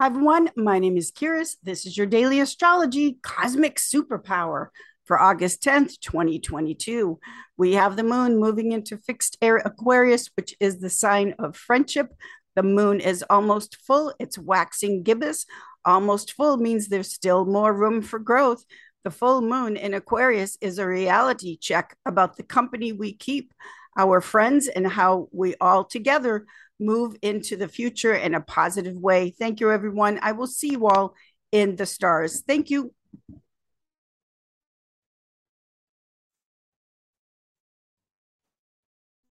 Hi, everyone. My name is Kiris. This is your daily astrology cosmic superpower for August 10th, 2022. We have the moon moving into fixed air Aquarius, which is the sign of friendship. The moon is almost full, it's waxing gibbous. Almost full means there's still more room for growth. The full moon in Aquarius is a reality check about the company we keep, our friends, and how we all together move into the future in a positive way. Thank you, everyone. I will see you all in the stars. Thank you.